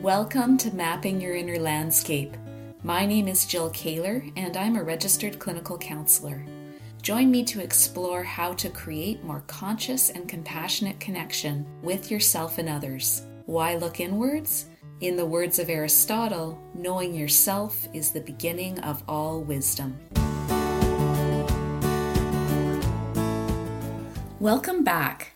Welcome to Mapping Your Inner Landscape. My name is Jill Kaler, and I'm a registered clinical counselor. Join me to explore how to create more conscious and compassionate connection with yourself and others. Why look inwards? In the words of Aristotle, knowing yourself is the beginning of all wisdom. Welcome back.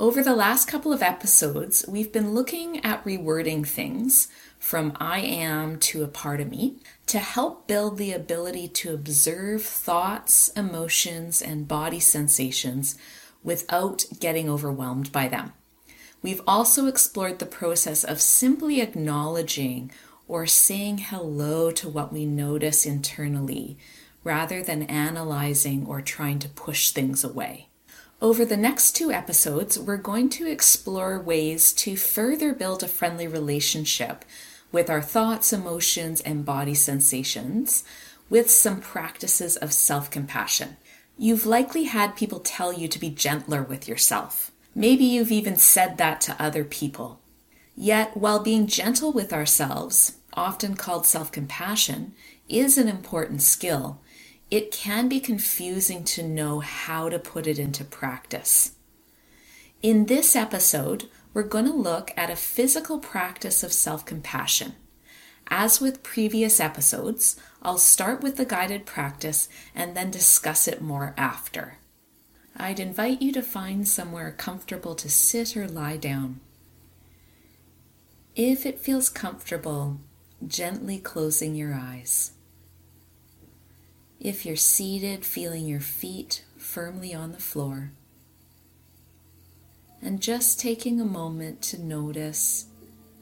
Over the last couple of episodes, we've been looking at rewording things from I am to a part of me to help build the ability to observe thoughts, emotions, and body sensations without getting overwhelmed by them. We've also explored the process of simply acknowledging or saying hello to what we notice internally rather than analyzing or trying to push things away. Over the next two episodes, we're going to explore ways to further build a friendly relationship with our thoughts, emotions, and body sensations with some practices of self compassion. You've likely had people tell you to be gentler with yourself. Maybe you've even said that to other people. Yet, while being gentle with ourselves, often called self compassion, is an important skill, it can be confusing to know how to put it into practice. In this episode, we're going to look at a physical practice of self compassion. As with previous episodes, I'll start with the guided practice and then discuss it more after. I'd invite you to find somewhere comfortable to sit or lie down. If it feels comfortable, gently closing your eyes. If you're seated, feeling your feet firmly on the floor. And just taking a moment to notice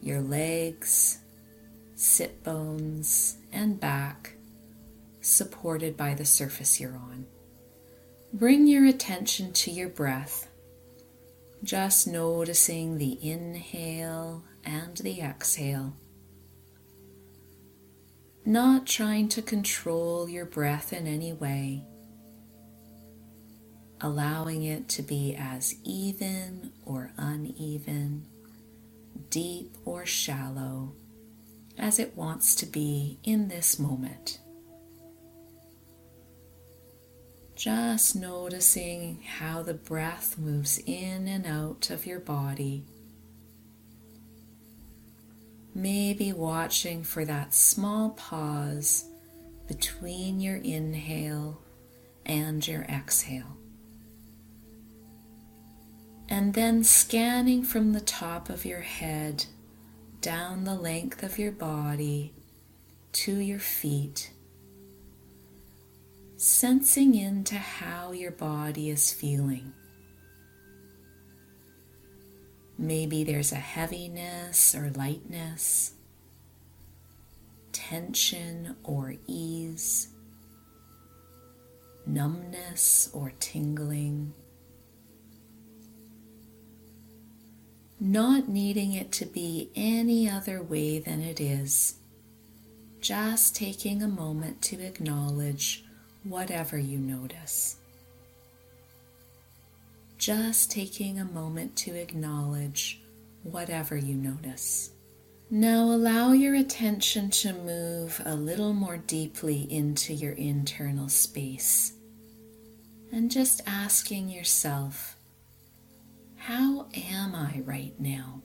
your legs, sit bones, and back supported by the surface you're on. Bring your attention to your breath, just noticing the inhale and the exhale not trying to control your breath in any way, allowing it to be as even or uneven, deep or shallow as it wants to be in this moment. Just noticing how the breath moves in and out of your body maybe watching for that small pause between your inhale and your exhale. And then scanning from the top of your head down the length of your body to your feet, sensing into how your body is feeling. Maybe there's a heaviness or lightness, tension or ease, numbness or tingling. Not needing it to be any other way than it is, just taking a moment to acknowledge whatever you notice just taking a moment to acknowledge whatever you notice. Now allow your attention to move a little more deeply into your internal space and just asking yourself, how am I right now?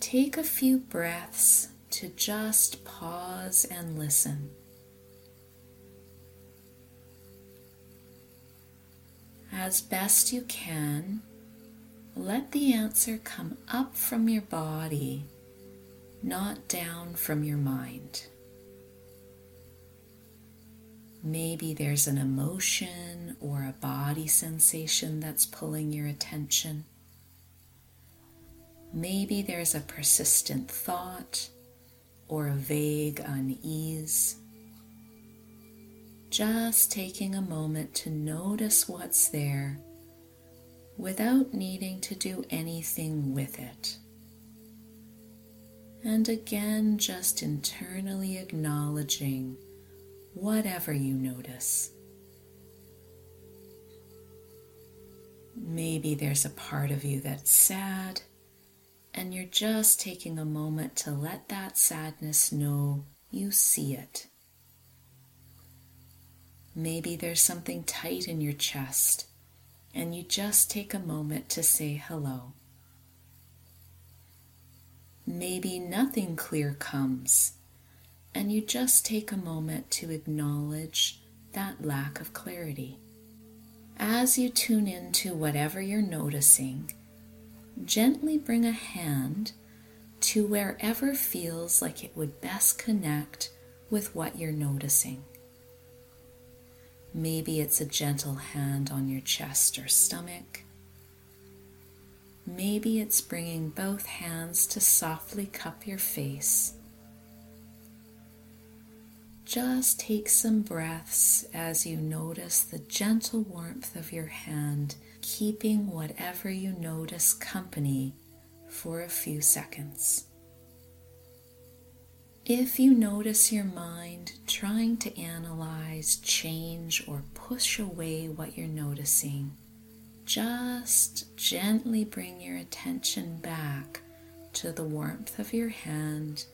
Take a few breaths to just pause and listen. As best you can, let the answer come up from your body, not down from your mind. Maybe there's an emotion or a body sensation that's pulling your attention. Maybe there's a persistent thought or a vague unease. Just taking a moment to notice what's there without needing to do anything with it. And again, just internally acknowledging whatever you notice. Maybe there's a part of you that's sad and you're just taking a moment to let that sadness know you see it. Maybe there's something tight in your chest, and you just take a moment to say hello. Maybe nothing clear comes, and you just take a moment to acknowledge that lack of clarity. As you tune into whatever you're noticing, gently bring a hand to wherever feels like it would best connect with what you're noticing. Maybe it's a gentle hand on your chest or stomach. Maybe it's bringing both hands to softly cup your face. Just take some breaths as you notice the gentle warmth of your hand, keeping whatever you notice company for a few seconds. If you notice your mind trying to analyze, change, or push away what you're noticing, just gently bring your attention back to the warmth of your hand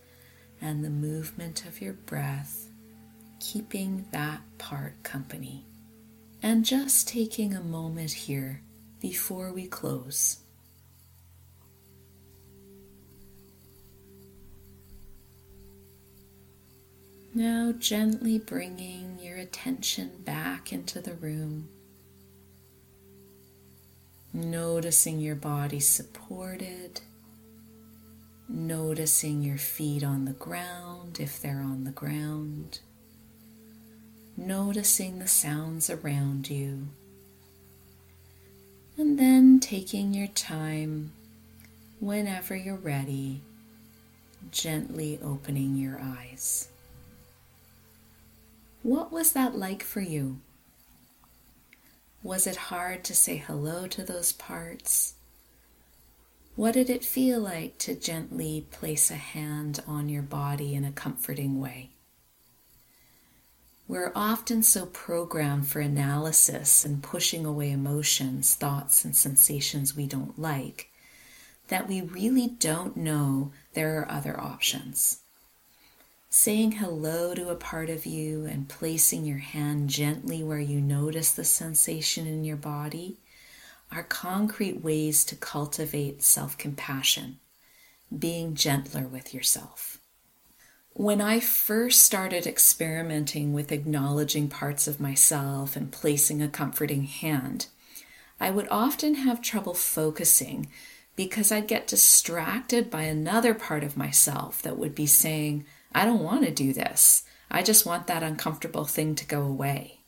and the movement of your breath, keeping that part company. And just taking a moment here before we close. Now, gently bringing your attention back into the room, noticing your body supported, noticing your feet on the ground if they're on the ground, noticing the sounds around you, and then taking your time whenever you're ready, gently opening your eyes. What was that like for you? Was it hard to say hello to those parts? What did it feel like to gently place a hand on your body in a comforting way? We're often so programmed for analysis and pushing away emotions, thoughts, and sensations we don't like that we really don't know there are other options saying hello to a part of you and placing your hand gently where you notice the sensation in your body are concrete ways to cultivate self compassion, being gentler with yourself. When I first started experimenting with acknowledging parts of myself and placing a comforting hand, I would often have trouble focusing because I'd get distracted by another part of myself that would be saying, I don't want to do this. I just want that uncomfortable thing to go away.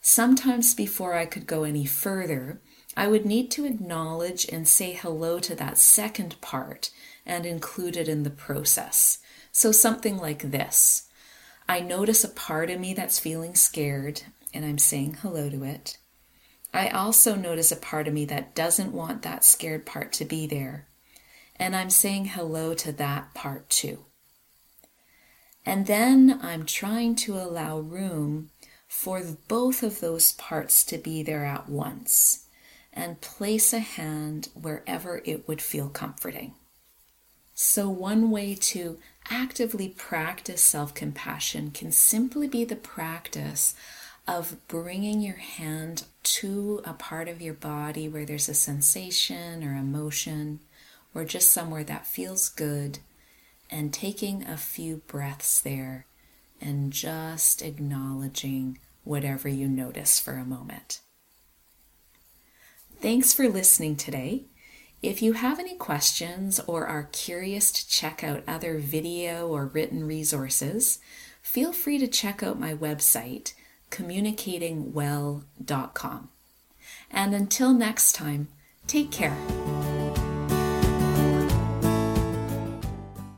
Sometimes before I could go any further, I would need to acknowledge and say hello to that second part and include it in the process. So, something like this I notice a part of me that's feeling scared, and I'm saying hello to it. I also notice a part of me that doesn't want that scared part to be there, and I'm saying hello to that part too. And then I'm trying to allow room for both of those parts to be there at once and place a hand wherever it would feel comforting. So, one way to actively practice self compassion can simply be the practice of bringing your hand to a part of your body where there's a sensation or emotion or just somewhere that feels good and taking a few breaths there and just acknowledging whatever you notice for a moment. Thanks for listening today. If you have any questions or are curious to check out other video or written resources, feel free to check out my website, communicatingwell.com. And until next time, take care.